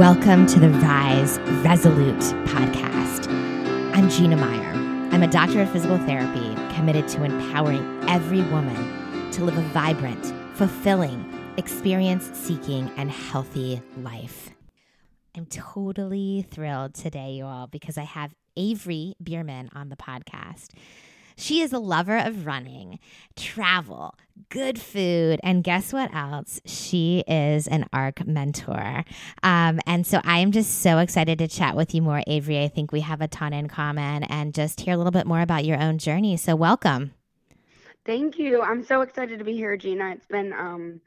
Welcome to the Rise Resolute podcast. I'm Gina Meyer. I'm a doctor of physical therapy committed to empowering every woman to live a vibrant, fulfilling, experience seeking, and healthy life. I'm totally thrilled today, you all, because I have Avery Bierman on the podcast. She is a lover of running, travel, good food, and guess what else? She is an ARC mentor. Um, and so I am just so excited to chat with you more, Avery. I think we have a ton in common and just hear a little bit more about your own journey. So welcome. Thank you. I'm so excited to be here, Gina. It's been um,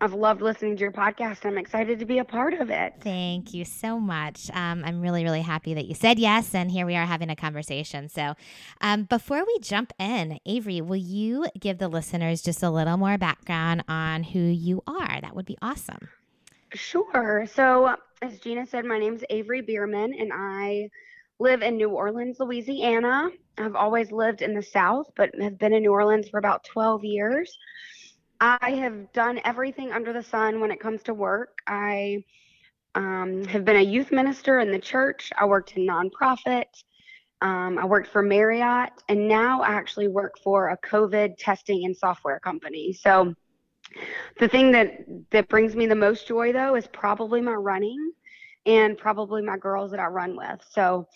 I've loved listening to your podcast. I'm excited to be a part of it. Thank you so much. Um, I'm really, really happy that you said yes, and here we are having a conversation. So, um, before we jump in, Avery, will you give the listeners just a little more background on who you are? That would be awesome. Sure. So, as Gina said, my name is Avery Bierman, and I live in New Orleans, Louisiana. I've always lived in the South, but have been in New Orleans for about 12 years. I have done everything under the sun when it comes to work. I um, have been a youth minister in the church. I worked in nonprofit. Um, I worked for Marriott, and now I actually work for a COVID testing and software company. So, the thing that that brings me the most joy, though, is probably my running, and probably my girls that I run with. So,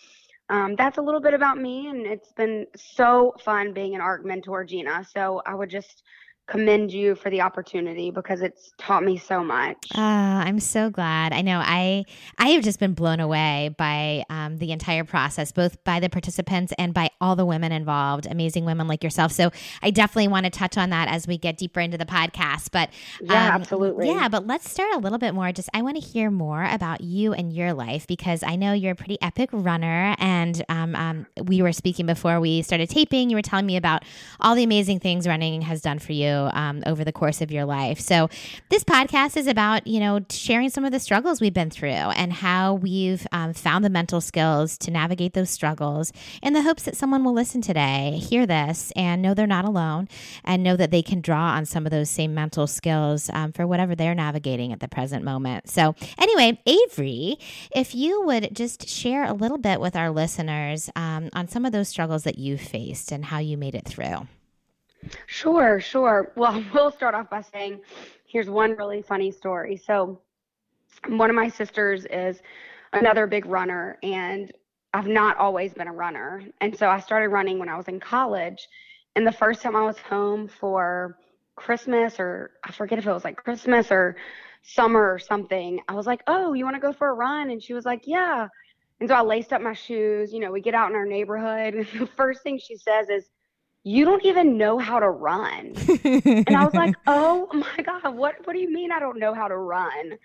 um, that's a little bit about me, and it's been so fun being an ARC mentor, Gina. So, I would just commend you for the opportunity because it's taught me so much. Uh, I'm so glad. I know I I have just been blown away by um, the entire process, both by the participants and by all the women involved, amazing women like yourself. So I definitely want to touch on that as we get deeper into the podcast. But yeah, um, absolutely. Yeah, but let's start a little bit more. Just I want to hear more about you and your life because I know you're a pretty epic runner, and um, um, we were speaking before we started taping. You were telling me about all the amazing things running has done for you um, over the course of your life. So, this podcast is about, you know, sharing some of the struggles we've been through and how we've um, found the mental skills to navigate those struggles in the hopes that someone will listen today, hear this, and know they're not alone and know that they can draw on some of those same mental skills um, for whatever they're navigating at the present moment. So, anyway, Avery, if you would just share a little bit with our listeners um, on some of those struggles that you faced and how you made it through. Sure, sure. Well, we'll start off by saying here's one really funny story. So, one of my sisters is another big runner, and I've not always been a runner. And so I started running when I was in college. And the first time I was home for Christmas, or I forget if it was like Christmas or summer or something, I was like, Oh, you want to go for a run? And she was like, Yeah. And so I laced up my shoes. You know, we get out in our neighborhood. And the first thing she says is, you don't even know how to run. and I was like, oh my God, what, what do you mean I don't know how to run?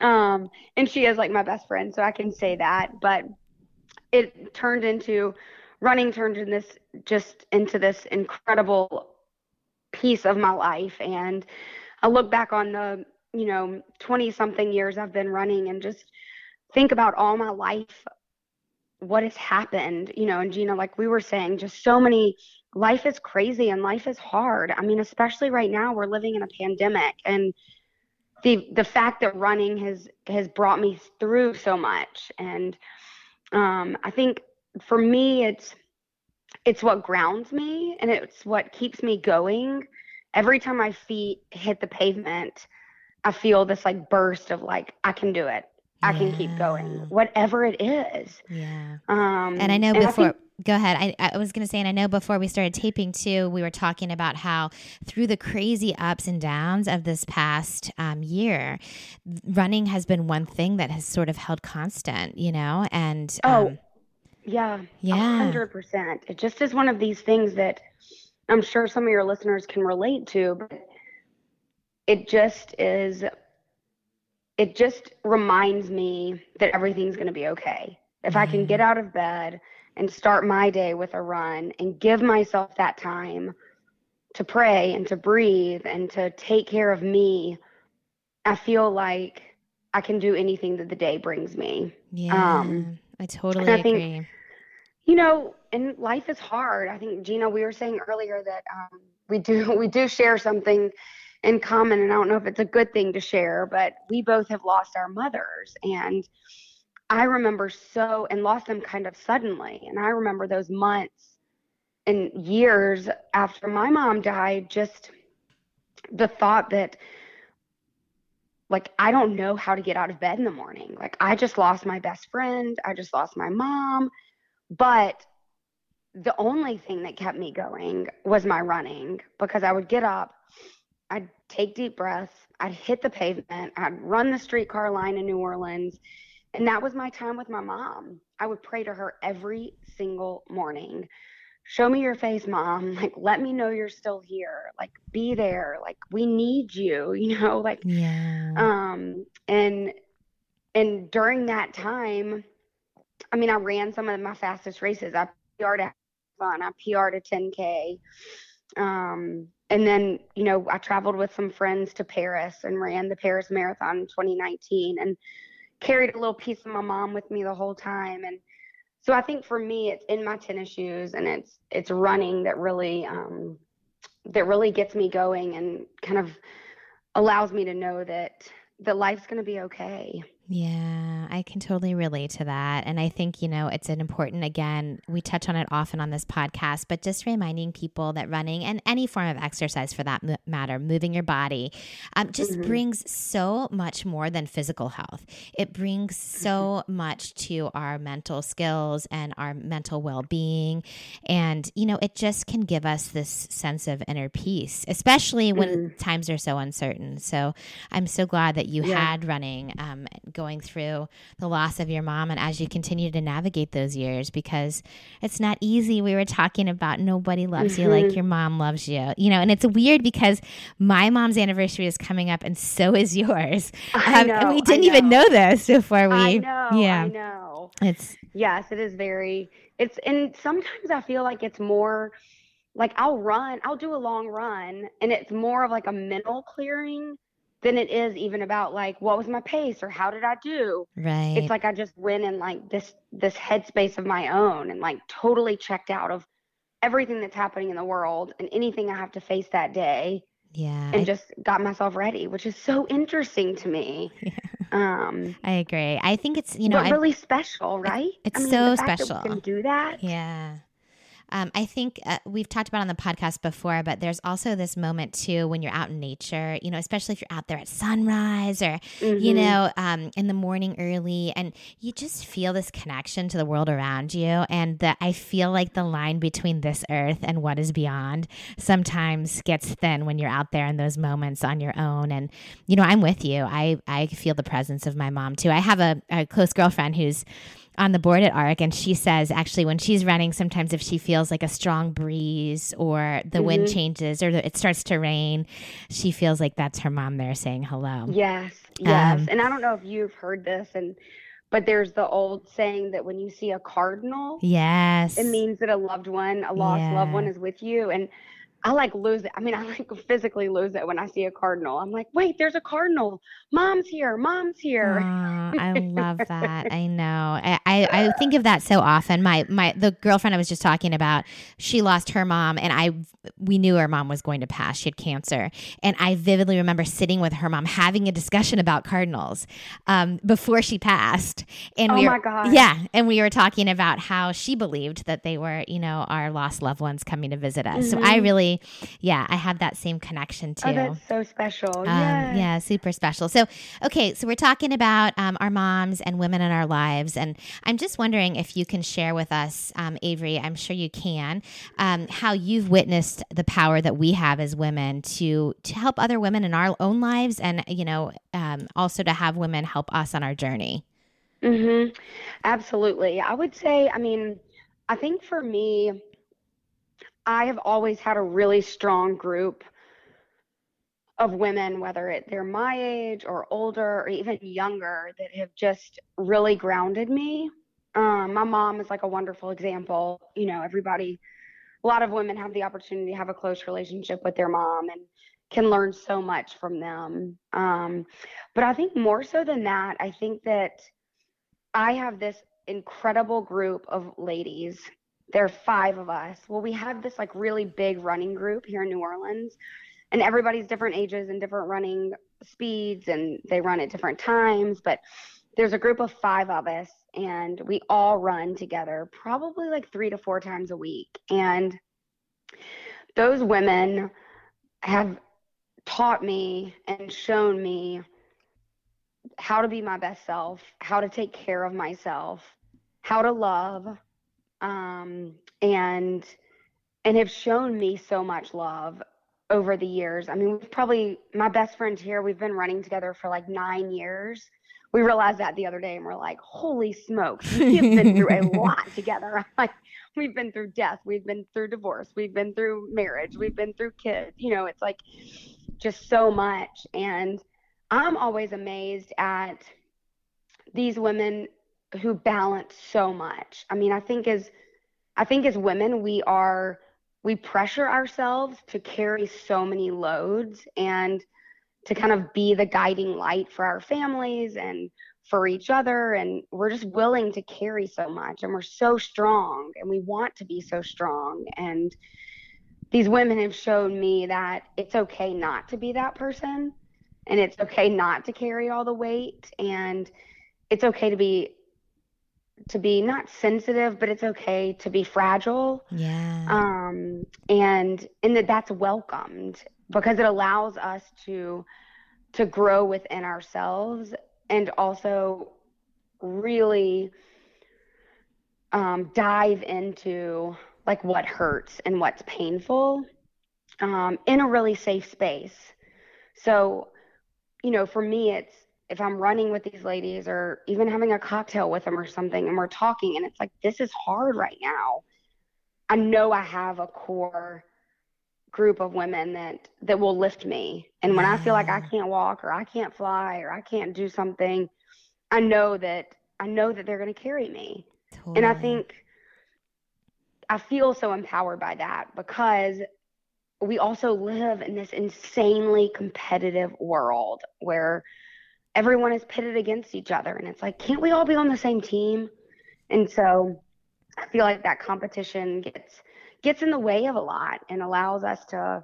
Um, and she is like my best friend, so I can say that. But it turned into running turned in this just into this incredible piece of my life. And I look back on the, you know, 20 something years I've been running and just think about all my life what has happened, you know, and Gina, like we were saying, just so many life is crazy and life is hard. I mean, especially right now, we're living in a pandemic, and the the fact that running has has brought me through so much. And um, I think for me, it's it's what grounds me, and it's what keeps me going. Every time my feet hit the pavement, I feel this like burst of like I can do it. I can keep going, whatever it is. Yeah. Um, and I know before. I think, go ahead. I, I was going to say, and I know before we started taping too, we were talking about how through the crazy ups and downs of this past um, year, running has been one thing that has sort of held constant, you know? And oh, um, yeah, yeah, hundred percent. It just is one of these things that I'm sure some of your listeners can relate to, but it just is. It just reminds me that everything's going to be okay. If mm-hmm. I can get out of bed and start my day with a run and give myself that time to pray and to breathe and to take care of me, I feel like I can do anything that the day brings me. Yeah, um, I totally I think, agree. You know, and life is hard. I think Gina, we were saying earlier that um, we do we do share something in common, and I don't know if it's a good thing to share, but we both have lost our mothers. And I remember so, and lost them kind of suddenly. And I remember those months and years after my mom died, just the thought that, like, I don't know how to get out of bed in the morning. Like, I just lost my best friend. I just lost my mom. But the only thing that kept me going was my running because I would get up, I'd take deep breaths, I'd hit the pavement, I'd run the streetcar line in New Orleans. And that was my time with my mom. I would pray to her every single morning. Show me your face, mom. Like, let me know you're still here. Like, be there. Like, we need you, you know, like, yeah. um, and, and during that time, I mean, I ran some of my fastest races. I PR'd at fun. I PR'd a 10K. Um, and then, you know, I traveled with some friends to Paris and ran the Paris Marathon in 2019 and carried a little piece of my mom with me the whole time. And so I think for me, it's in my tennis shoes and it's it's running that really um, that really gets me going and kind of allows me to know that that life's going to be okay. Yeah, I can totally relate to that. And I think, you know, it's an important, again, we touch on it often on this podcast, but just reminding people that running and any form of exercise for that matter, moving your body, um, just mm-hmm. brings so much more than physical health. It brings so mm-hmm. much to our mental skills and our mental well being. And, you know, it just can give us this sense of inner peace, especially when mm-hmm. times are so uncertain. So I'm so glad that you yeah. had running. Um, going through the loss of your mom and as you continue to navigate those years because it's not easy. We were talking about nobody loves mm-hmm. you like mm-hmm. your mom loves you, you know, and it's weird because my mom's anniversary is coming up and so is yours. I um, know, and we didn't know. even know this before we, I know, yeah, I know. It's, yes, it is very, it's, and sometimes I feel like it's more, like I'll run, I'll do a long run and it's more of like a mental clearing than it is even about like what was my pace or how did I do. Right. It's like I just went in like this this headspace of my own and like totally checked out of everything that's happening in the world and anything I have to face that day. Yeah. And I, just got myself ready, which is so interesting to me. Yeah. Um I agree. I think it's, you know, really special, right? It's I mean, so special. can do that. Yeah. Um, I think uh, we've talked about on the podcast before, but there's also this moment too when you're out in nature, you know, especially if you're out there at sunrise or, mm-hmm. you know, um, in the morning early, and you just feel this connection to the world around you. And that I feel like the line between this earth and what is beyond sometimes gets thin when you're out there in those moments on your own. And, you know, I'm with you. I, I feel the presence of my mom too. I have a, a close girlfriend who's, on the board at ARC, and she says actually when she's running, sometimes if she feels like a strong breeze or the mm-hmm. wind changes or the, it starts to rain, she feels like that's her mom there saying hello. Yes, yes. Um, and I don't know if you've heard this, and but there's the old saying that when you see a cardinal, yes, it means that a loved one, a lost yeah. loved one, is with you, and I like lose it. I mean, I like physically lose it when I see a cardinal. I'm like, wait, there's a cardinal. Mom's here. Mom's here. Oh, I love that. I know. I, I, I, think of that so often. My my the girlfriend I was just talking about, she lost her mom, and I we knew her mom was going to pass. She had cancer, and I vividly remember sitting with her mom having a discussion about cardinals um, before she passed. And oh we my god, yeah, and we were talking about how she believed that they were, you know, our lost loved ones coming to visit us. Mm-hmm. So I really yeah, I have that same connection too. Oh, that's so special. Um, yeah. yeah, super special. So, okay, so we're talking about um, our moms and women in our lives, and I'm just wondering if you can share with us, um, Avery. I'm sure you can, um, how you've witnessed the power that we have as women to to help other women in our own lives, and you know, um, also to have women help us on our journey. Mhm. Absolutely. I would say. I mean, I think for me I have always had a really strong group of women, whether it, they're my age or older or even younger, that have just really grounded me. Um, my mom is like a wonderful example. You know, everybody, a lot of women have the opportunity to have a close relationship with their mom and can learn so much from them. Um, but I think more so than that, I think that I have this incredible group of ladies there are five of us. Well, we have this like really big running group here in New Orleans. and everybody's different ages and different running speeds and they run at different times but there's a group of five of us and we all run together probably like three to four times a week and those women have taught me and shown me how to be my best self how to take care of myself how to love um, and and have shown me so much love over the years. I mean, we've probably my best friend here. We've been running together for like nine years. We realized that the other day, and we're like, "Holy smokes, we've been through a lot together." Like, we've been through death, we've been through divorce, we've been through marriage, we've been through kids. You know, it's like just so much. And I'm always amazed at these women who balance so much. I mean, I think as I think as women, we are we pressure ourselves to carry so many loads and to kind of be the guiding light for our families and for each other. And we're just willing to carry so much and we're so strong and we want to be so strong. And these women have shown me that it's okay not to be that person and it's okay not to carry all the weight. And it's okay to be to be not sensitive, but it's okay to be fragile. Yeah. Um, and and that that's welcomed because it allows us to to grow within ourselves and also really um, dive into like what hurts and what's painful um, in a really safe space. So, you know, for me, it's if I'm running with these ladies or even having a cocktail with them or something and we're talking and it's like, this is hard right now. I know I have a core group of women that that will lift me. And when I feel like I can't walk or I can't fly or I can't do something, I know that I know that they're going to carry me. Totally. And I think I feel so empowered by that because we also live in this insanely competitive world where everyone is pitted against each other. And it's like can't we all be on the same team? And so i feel like that competition gets gets in the way of a lot and allows us to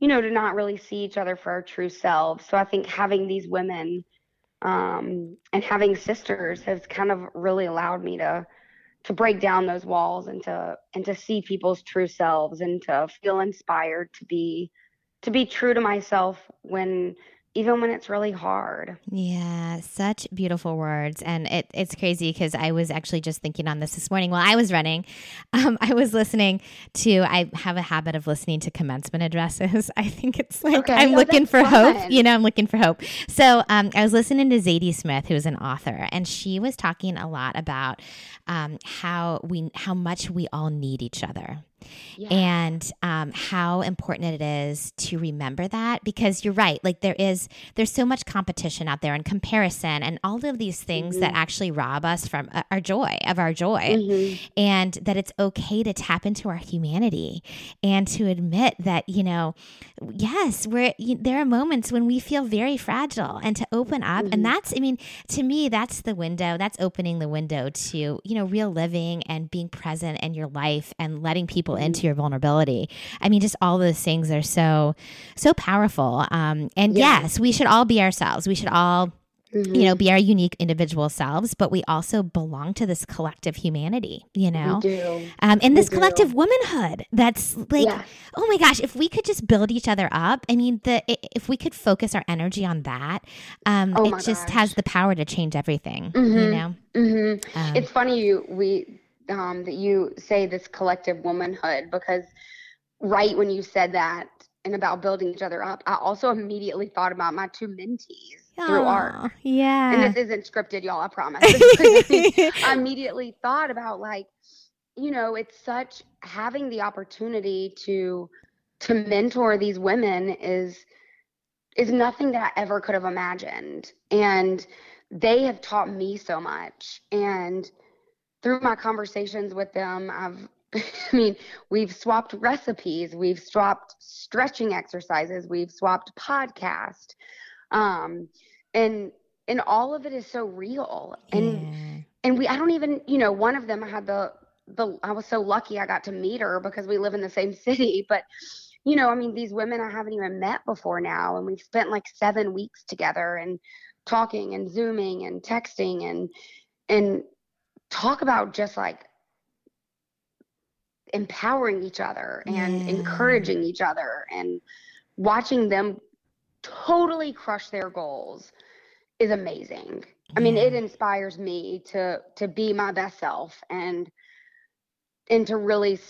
you know to not really see each other for our true selves. So i think having these women um, and having sisters has kind of really allowed me to to break down those walls and to and to see people's true selves and to feel inspired to be to be true to myself when even when it's really hard. Yeah, such beautiful words. And it, it's crazy because I was actually just thinking on this this morning while I was running. Um, I was listening to, I have a habit of listening to commencement addresses. I think it's like okay. I'm oh, looking for fun. hope. You know, I'm looking for hope. So um, I was listening to Zadie Smith, who's an author, and she was talking a lot about um, how we, how much we all need each other yeah. and um, how important it is to remember that because you're right like there is there's so much competition out there and comparison and all of these things mm-hmm. that actually rob us from uh, our joy of our joy mm-hmm. and that it's okay to tap into our humanity and to admit that you know yes we're you, there are moments when we feel very fragile and to open up mm-hmm. and that's i mean to me that's the window that's opening the window to you know real living and being present in your life and letting people people into your vulnerability. I mean, just all those things are so, so powerful. Um, and yeah. yes, we should all be ourselves. We should all you know, mm-hmm. be our unique individual selves, but we also belong to this collective humanity, you know, um, and this collective womanhood. That's like, yeah. oh my gosh, if we could just build each other up. I mean, the if we could focus our energy on that, um, oh it just gosh. has the power to change everything. Mm-hmm. You know, mm-hmm. um, it's funny you we um, that you say this collective womanhood because right when you said that and about building each other up, I also immediately thought about my two mentees Aww, through ARC. Yeah. And this isn't scripted, y'all, I promise. I immediately thought about like, you know, it's such having the opportunity to to mentor these women is is nothing that I ever could have imagined. And they have taught me so much. And through my conversations with them, I've I mean, we've swapped recipes, we've swapped stretching exercises, we've swapped podcast. Um, and and all of it is so real. And yeah. and we I don't even, you know, one of them I had the the I was so lucky I got to meet her because we live in the same city, but you know, I mean, these women I haven't even met before now, and we've spent like seven weeks together and talking and zooming and texting and and talk about just like empowering each other and yeah. encouraging each other and watching them totally crush their goals is amazing. I mean, it inspires me to to be my best self and and to really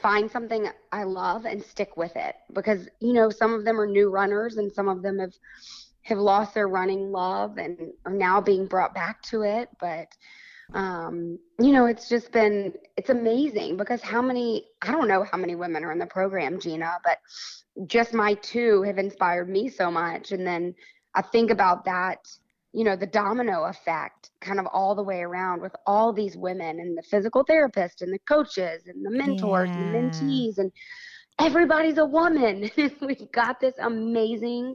find something I love and stick with it because you know some of them are new runners and some of them have have lost their running love and are now being brought back to it but um you know it's just been it's amazing because how many I don't know how many women are in the program Gina but just my two have inspired me so much and then I think about that you know, the domino effect kind of all the way around with all these women and the physical therapist and the coaches and the mentors yeah. and the mentees and everybody's a woman. We've got this amazing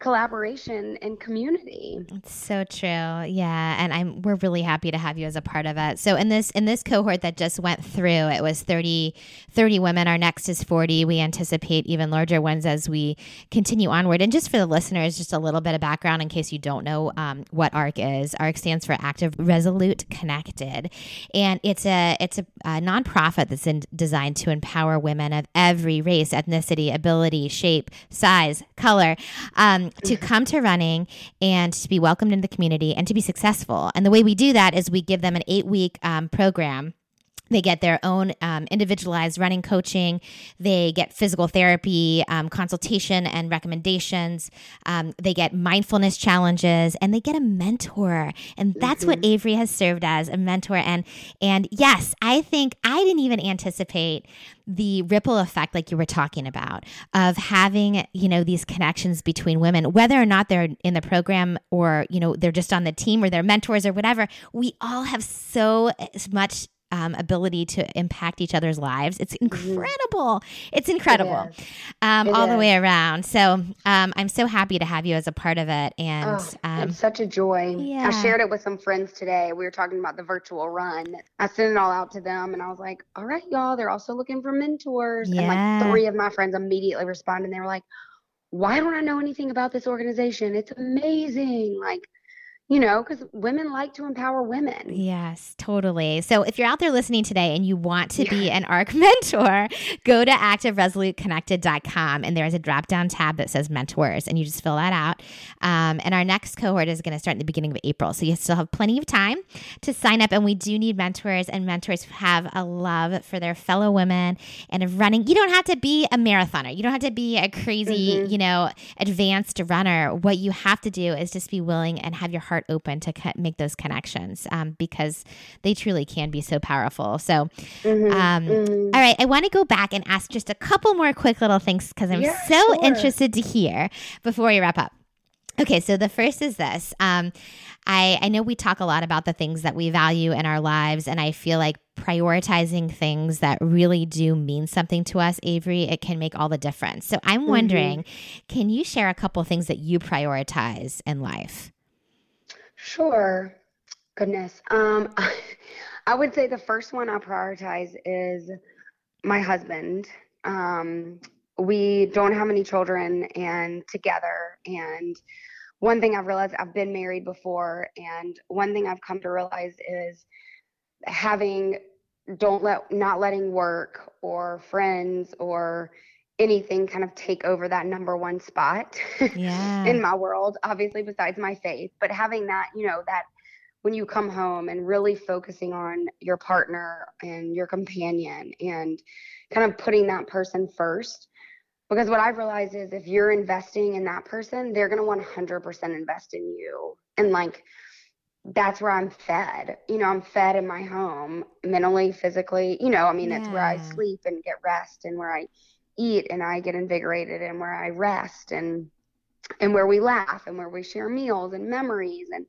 collaboration and community. It's so true. Yeah, and I'm we're really happy to have you as a part of it. So in this in this cohort that just went through, it was 30 30 women. Our next is 40. We anticipate even larger ones as we continue onward. And just for the listeners, just a little bit of background in case you don't know um, what ARC is. ARC stands for Active Resolute Connected, and it's a it's a, a nonprofit that's in, designed to empower women of every race, ethnicity, ability, shape, size, color. Um, to come to running and to be welcomed in the community and to be successful. And the way we do that is we give them an eight week um, program they get their own um, individualized running coaching. They get physical therapy, um, consultation, and recommendations. Um, they get mindfulness challenges, and they get a mentor. And that's mm-hmm. what Avery has served as a mentor. And and yes, I think I didn't even anticipate the ripple effect, like you were talking about, of having you know these connections between women, whether or not they're in the program or you know they're just on the team or they're mentors or whatever. We all have so much um, ability to impact each other's lives. It's mm-hmm. incredible. It's incredible it um, it all is. the way around. So um, I'm so happy to have you as a part of it. And oh, um, it's such a joy. Yeah. I shared it with some friends today. We were talking about the virtual run. I sent it all out to them and I was like, all right, y'all, they're also looking for mentors. Yeah. And like three of my friends immediately responded. They were like, why don't I know anything about this organization? It's amazing. Like, you know, because women like to empower women. Yes, totally. So if you're out there listening today and you want to be an ARC mentor, go to activeresoluteconnected.com and there's a drop down tab that says mentors and you just fill that out. Um, and our next cohort is going to start in the beginning of April. So you still have plenty of time to sign up. And we do need mentors and mentors who have a love for their fellow women and of running. You don't have to be a marathoner, you don't have to be a crazy, mm-hmm. you know, advanced runner. What you have to do is just be willing and have your heart heart open to make those connections um, because they truly can be so powerful. So, mm-hmm, um, mm-hmm. All right, I want to go back and ask just a couple more quick little things because I'm yeah, so sure. interested to hear before we wrap up. Okay, so the first is this. Um, I, I know we talk a lot about the things that we value in our lives, and I feel like prioritizing things that really do mean something to us, Avery, it can make all the difference. So I'm mm-hmm. wondering, mm-hmm. can you share a couple things that you prioritize in life? Sure. Goodness. Um, I would say the first one I prioritize is my husband. Um, we don't have any children and together. And one thing I've realized I've been married before, and one thing I've come to realize is having don't let not letting work or friends or anything kind of take over that number one spot yeah. in my world, obviously, besides my faith. But having that, you know, that when you come home and really focusing on your partner and your companion and kind of putting that person first. Because what I've realized is if you're investing in that person, they're going to 100% invest in you. And like, that's where I'm fed. You know, I'm fed in my home mentally, physically. You know, I mean, yeah. it's where I sleep and get rest and where I eat and I get invigorated and where I rest and and where we laugh and where we share meals and memories and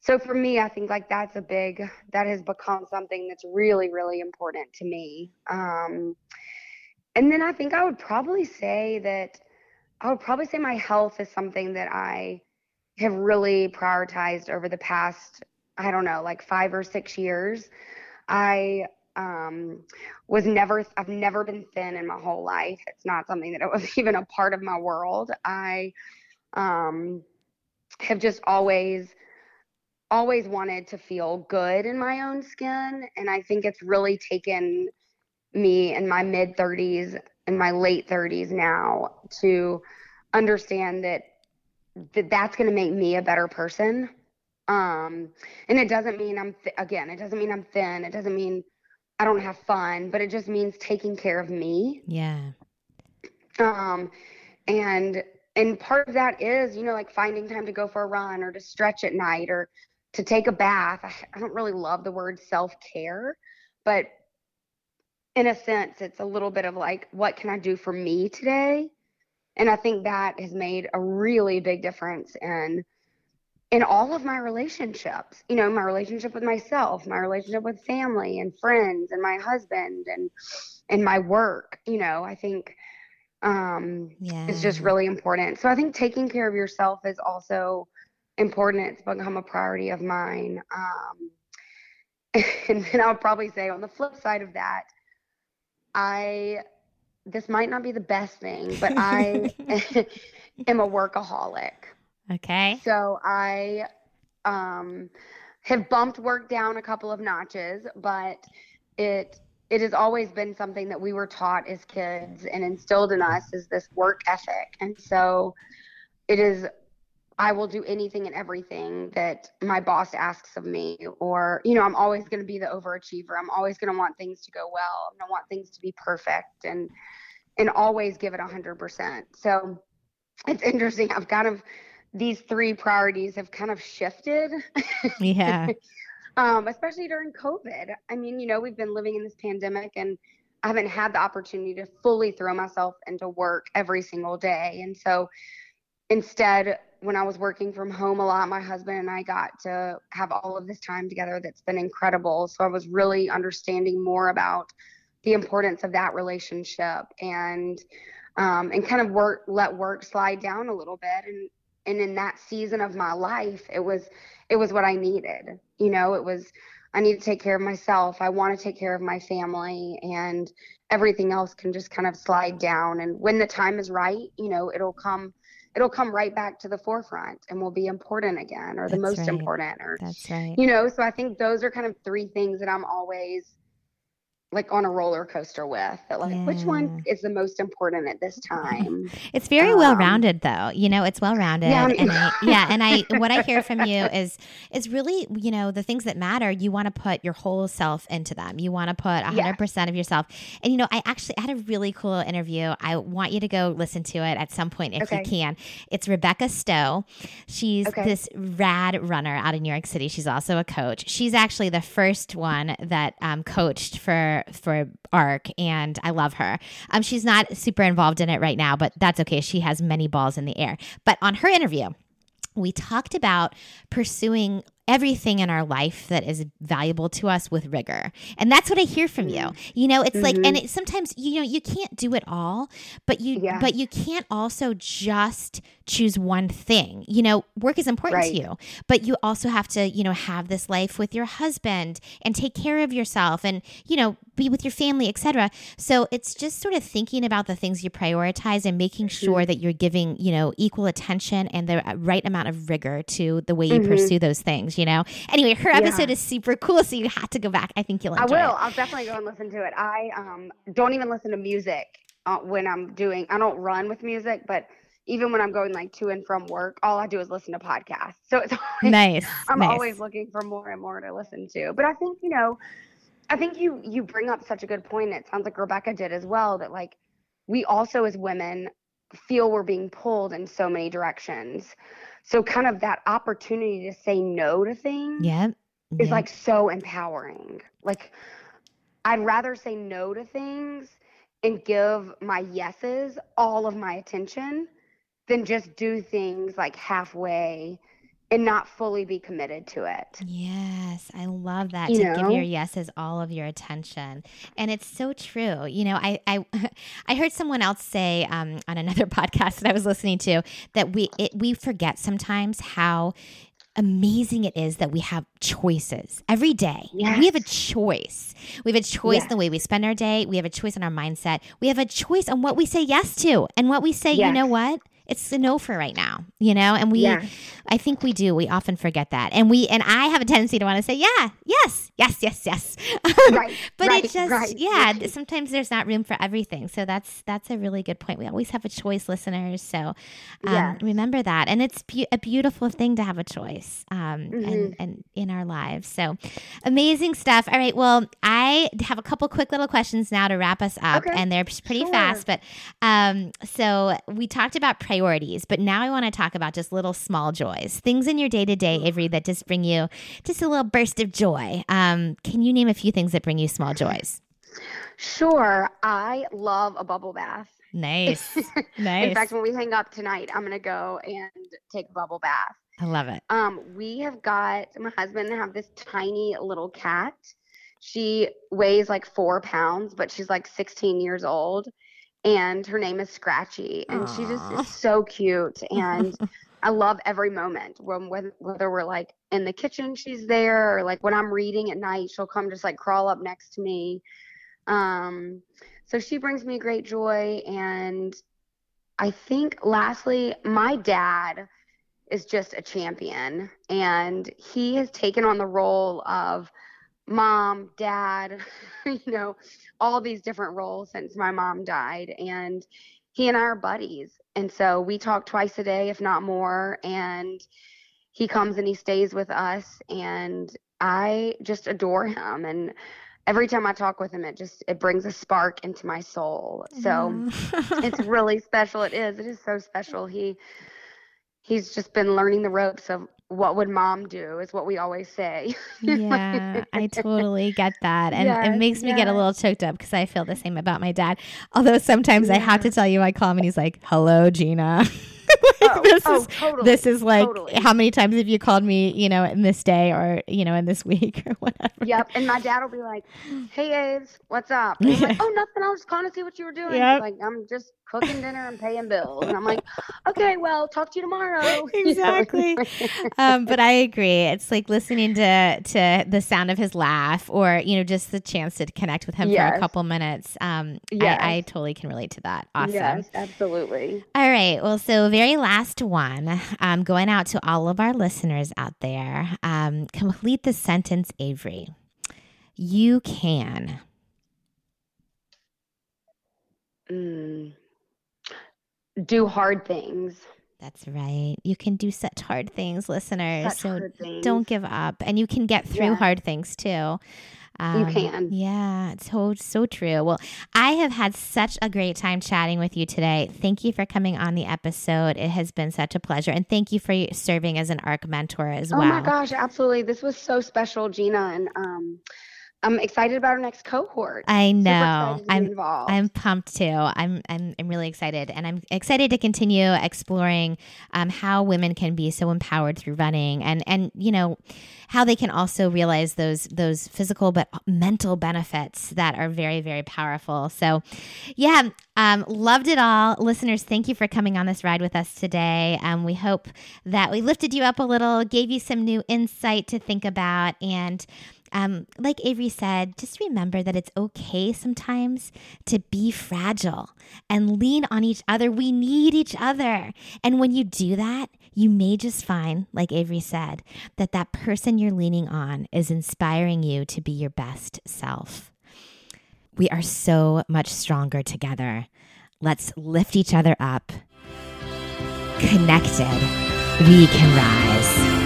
so for me I think like that's a big that has become something that's really really important to me um and then I think I would probably say that I would probably say my health is something that I have really prioritized over the past I don't know like 5 or 6 years. I um, was never, I've never been thin in my whole life. It's not something that it was even a part of my world. I um, have just always, always wanted to feel good in my own skin. And I think it's really taken me in my mid 30s and my late 30s now to understand that, that that's going to make me a better person um, and it doesn't mean I'm, th- again, it doesn't mean I'm thin. It doesn't mean I don't have fun, but it just means taking care of me. Yeah. Um, and, and part of that is, you know, like finding time to go for a run or to stretch at night or to take a bath. I, I don't really love the word self care, but in a sense, it's a little bit of like, what can I do for me today? And I think that has made a really big difference in in all of my relationships you know my relationship with myself my relationship with family and friends and my husband and and my work you know i think um yeah. it's just really important. So i think taking care of yourself is also important. It's become a priority of mine um and then i'll probably say on the flip side of that i this might not be the best thing but i am a workaholic Okay. So I um, have bumped work down a couple of notches, but it it has always been something that we were taught as kids and instilled in us is this work ethic. And so it is I will do anything and everything that my boss asks of me or you know, I'm always going to be the overachiever. I'm always going to want things to go well. I'm going to want things to be perfect and and always give it 100%. So it's interesting. I've kind of these three priorities have kind of shifted. Yeah. um, especially during COVID. I mean, you know, we've been living in this pandemic and I haven't had the opportunity to fully throw myself into work every single day. And so instead, when I was working from home a lot, my husband and I got to have all of this time together that's been incredible. So I was really understanding more about the importance of that relationship and um, and kind of work let work slide down a little bit and and in that season of my life it was it was what i needed you know it was i need to take care of myself i want to take care of my family and everything else can just kind of slide down and when the time is right you know it'll come it'll come right back to the forefront and will be important again or the most right. important or that's right you know so i think those are kind of three things that i'm always like on a roller coaster with that like yeah. which one is the most important at this time? It's very um, well rounded though you know it's well rounded yeah, and I, yeah and i what i hear from you is is really you know the things that matter you want to put your whole self into them. You want to put 100% of yourself. And you know i actually had a really cool interview. I want you to go listen to it at some point if okay. you can. It's rebecca stowe. She's okay. this rad runner out in new york city. She's also a coach. She's actually the first one that um, coached for for ARC, and I love her. Um, she's not super involved in it right now, but that's okay. She has many balls in the air. But on her interview, we talked about pursuing everything in our life that is valuable to us with rigor. And that's what I hear from you. Mm-hmm. You know, it's mm-hmm. like and mm-hmm. it, sometimes you know you can't do it all, but you yeah. but you can't also just choose one thing. You know, work is important right. to you, but you also have to, you know, have this life with your husband and take care of yourself and, you know, be with your family, etc. So it's just sort of thinking about the things you prioritize and making mm-hmm. sure that you're giving, you know, equal attention and the uh, right amount of rigor to the way you mm-hmm. pursue those things, you know. Anyway, her episode yeah. is super cool, so you have to go back. I think you'll enjoy I will. It. I'll definitely go and listen to it. I um don't even listen to music uh, when I'm doing I don't run with music, but even when I'm going like to and from work, all I do is listen to podcasts. So it's always, nice. I'm nice. always looking for more and more to listen to. But I think you know, I think you you bring up such a good point. It sounds like Rebecca did as well. That like we also as women feel we're being pulled in so many directions. So kind of that opportunity to say no to things yeah, is like so empowering. Like I'd rather say no to things and give my yeses all of my attention than just do things like halfway and not fully be committed to it. Yes, I love that you to know? give your yeses all of your attention, and it's so true. You know, I I, I heard someone else say um, on another podcast that I was listening to that we it, we forget sometimes how amazing it is that we have choices every day. Yes. We have a choice. We have a choice in the way we spend our day. We have a choice in our mindset. We have a choice on what we say yes to and what we say, you know what? It's a no for right now, you know? And we, Yes. I think we do. We often forget that. And we, and I have a tendency to want to say, yeah, yes, yes, yes, yes. Right, but right, it just, right, yeah, right. sometimes there's not room for everything. So that's, that's a really good point. We always have a choice, listeners. So um, remember that. And it's be- a beautiful thing to have a choice um, Mm-hmm. and, and in our lives. So amazing stuff. All right. Well, I have a couple quick little questions now to wrap us up, Okay. and they're pretty Sure. fast. But um, so we talked about priorities, but now I want to talk about just little small joys, things in your day to day, Avery, that just bring you just a little burst of joy. Um, can you name a few things that bring you small joys? Sure. I love a bubble bath. Nice. nice. In fact, when we hang up tonight, I'm gonna go and take a bubble bath. I love it. Um, we have got my husband have this tiny little cat. She weighs like four pounds, but she's like 16 years old, and her name is Scratchy, and she just is so cute, and I love every moment. When whether, whether we're like in the kitchen, she's there, or like when I'm reading at night, she'll come just like crawl up next to me. Um, so she brings me great joy, and I think lastly, my dad is just a champion and he has taken on the role of mom, dad, you know, all these different roles since my mom died and he and I are buddies. And so we talk twice a day if not more and he comes and he stays with us and I just adore him and every time I talk with him it just it brings a spark into my soul. So mm. it's really special. It is. It is so special. He he's just been learning the ropes of what would mom do is what we always say. yeah, I totally get that. And it makes me get a little choked up because I feel the same about my dad. Although sometimes I have to tell you, I call him and he's like, hello, Gina. Like, Oh, this oh, is totally, this is like totally. how many times have you called me you know in this day or you know in this week or whatever Yep. And my dad will be like, Hey Aves, what's up? And I'm like, Oh nothing, I was calling to see what you were doing. Yep. Like, I'm just cooking dinner and paying bills. And I'm like, Okay, well, talk to you tomorrow. Exactly. um, but I agree. It's like listening to to the sound of his laugh, or you know, just the chance to connect with him for a couple minutes. Um, Yes. I, I totally can relate to that. Awesome. Yes, absolutely. All right. Well, so very last one, um, going out to all of our listeners out there. Um, complete the sentence, Avery. You can. Mm. Do hard things. That's right. You can do such hard things, listeners. Such so things. don't give up, and you can get through Yeah. hard things too. Um, can. Yeah, so so true. Well, I have had such a great time chatting with you today. Thank you for coming on the episode. It has been such a pleasure, and thank you for serving as an ARC mentor as well. Oh my gosh, absolutely. This was so special, Gina. And um, I'm excited about our next cohort. I know. excited to be I'm involved. I'm pumped too. I'm I'm I'm really excited, and I'm excited to continue exploring um, how women can be so empowered through running, and and you know how they can also realize those those physical but mental benefits that are very very powerful. So, yeah, um, loved it all, listeners. Thank you for coming on this ride with us today. Um, we hope that we lifted you up a little, gave you some new insight to think about, and um, like Avery said, just remember that it's okay sometimes to be fragile and lean on each other. We need each other. And when you do that, you may just find, like Avery said, that that person you're leaning on is inspiring you to be your best self. We are so much stronger together. Let's lift each other up. Connected, we can rise.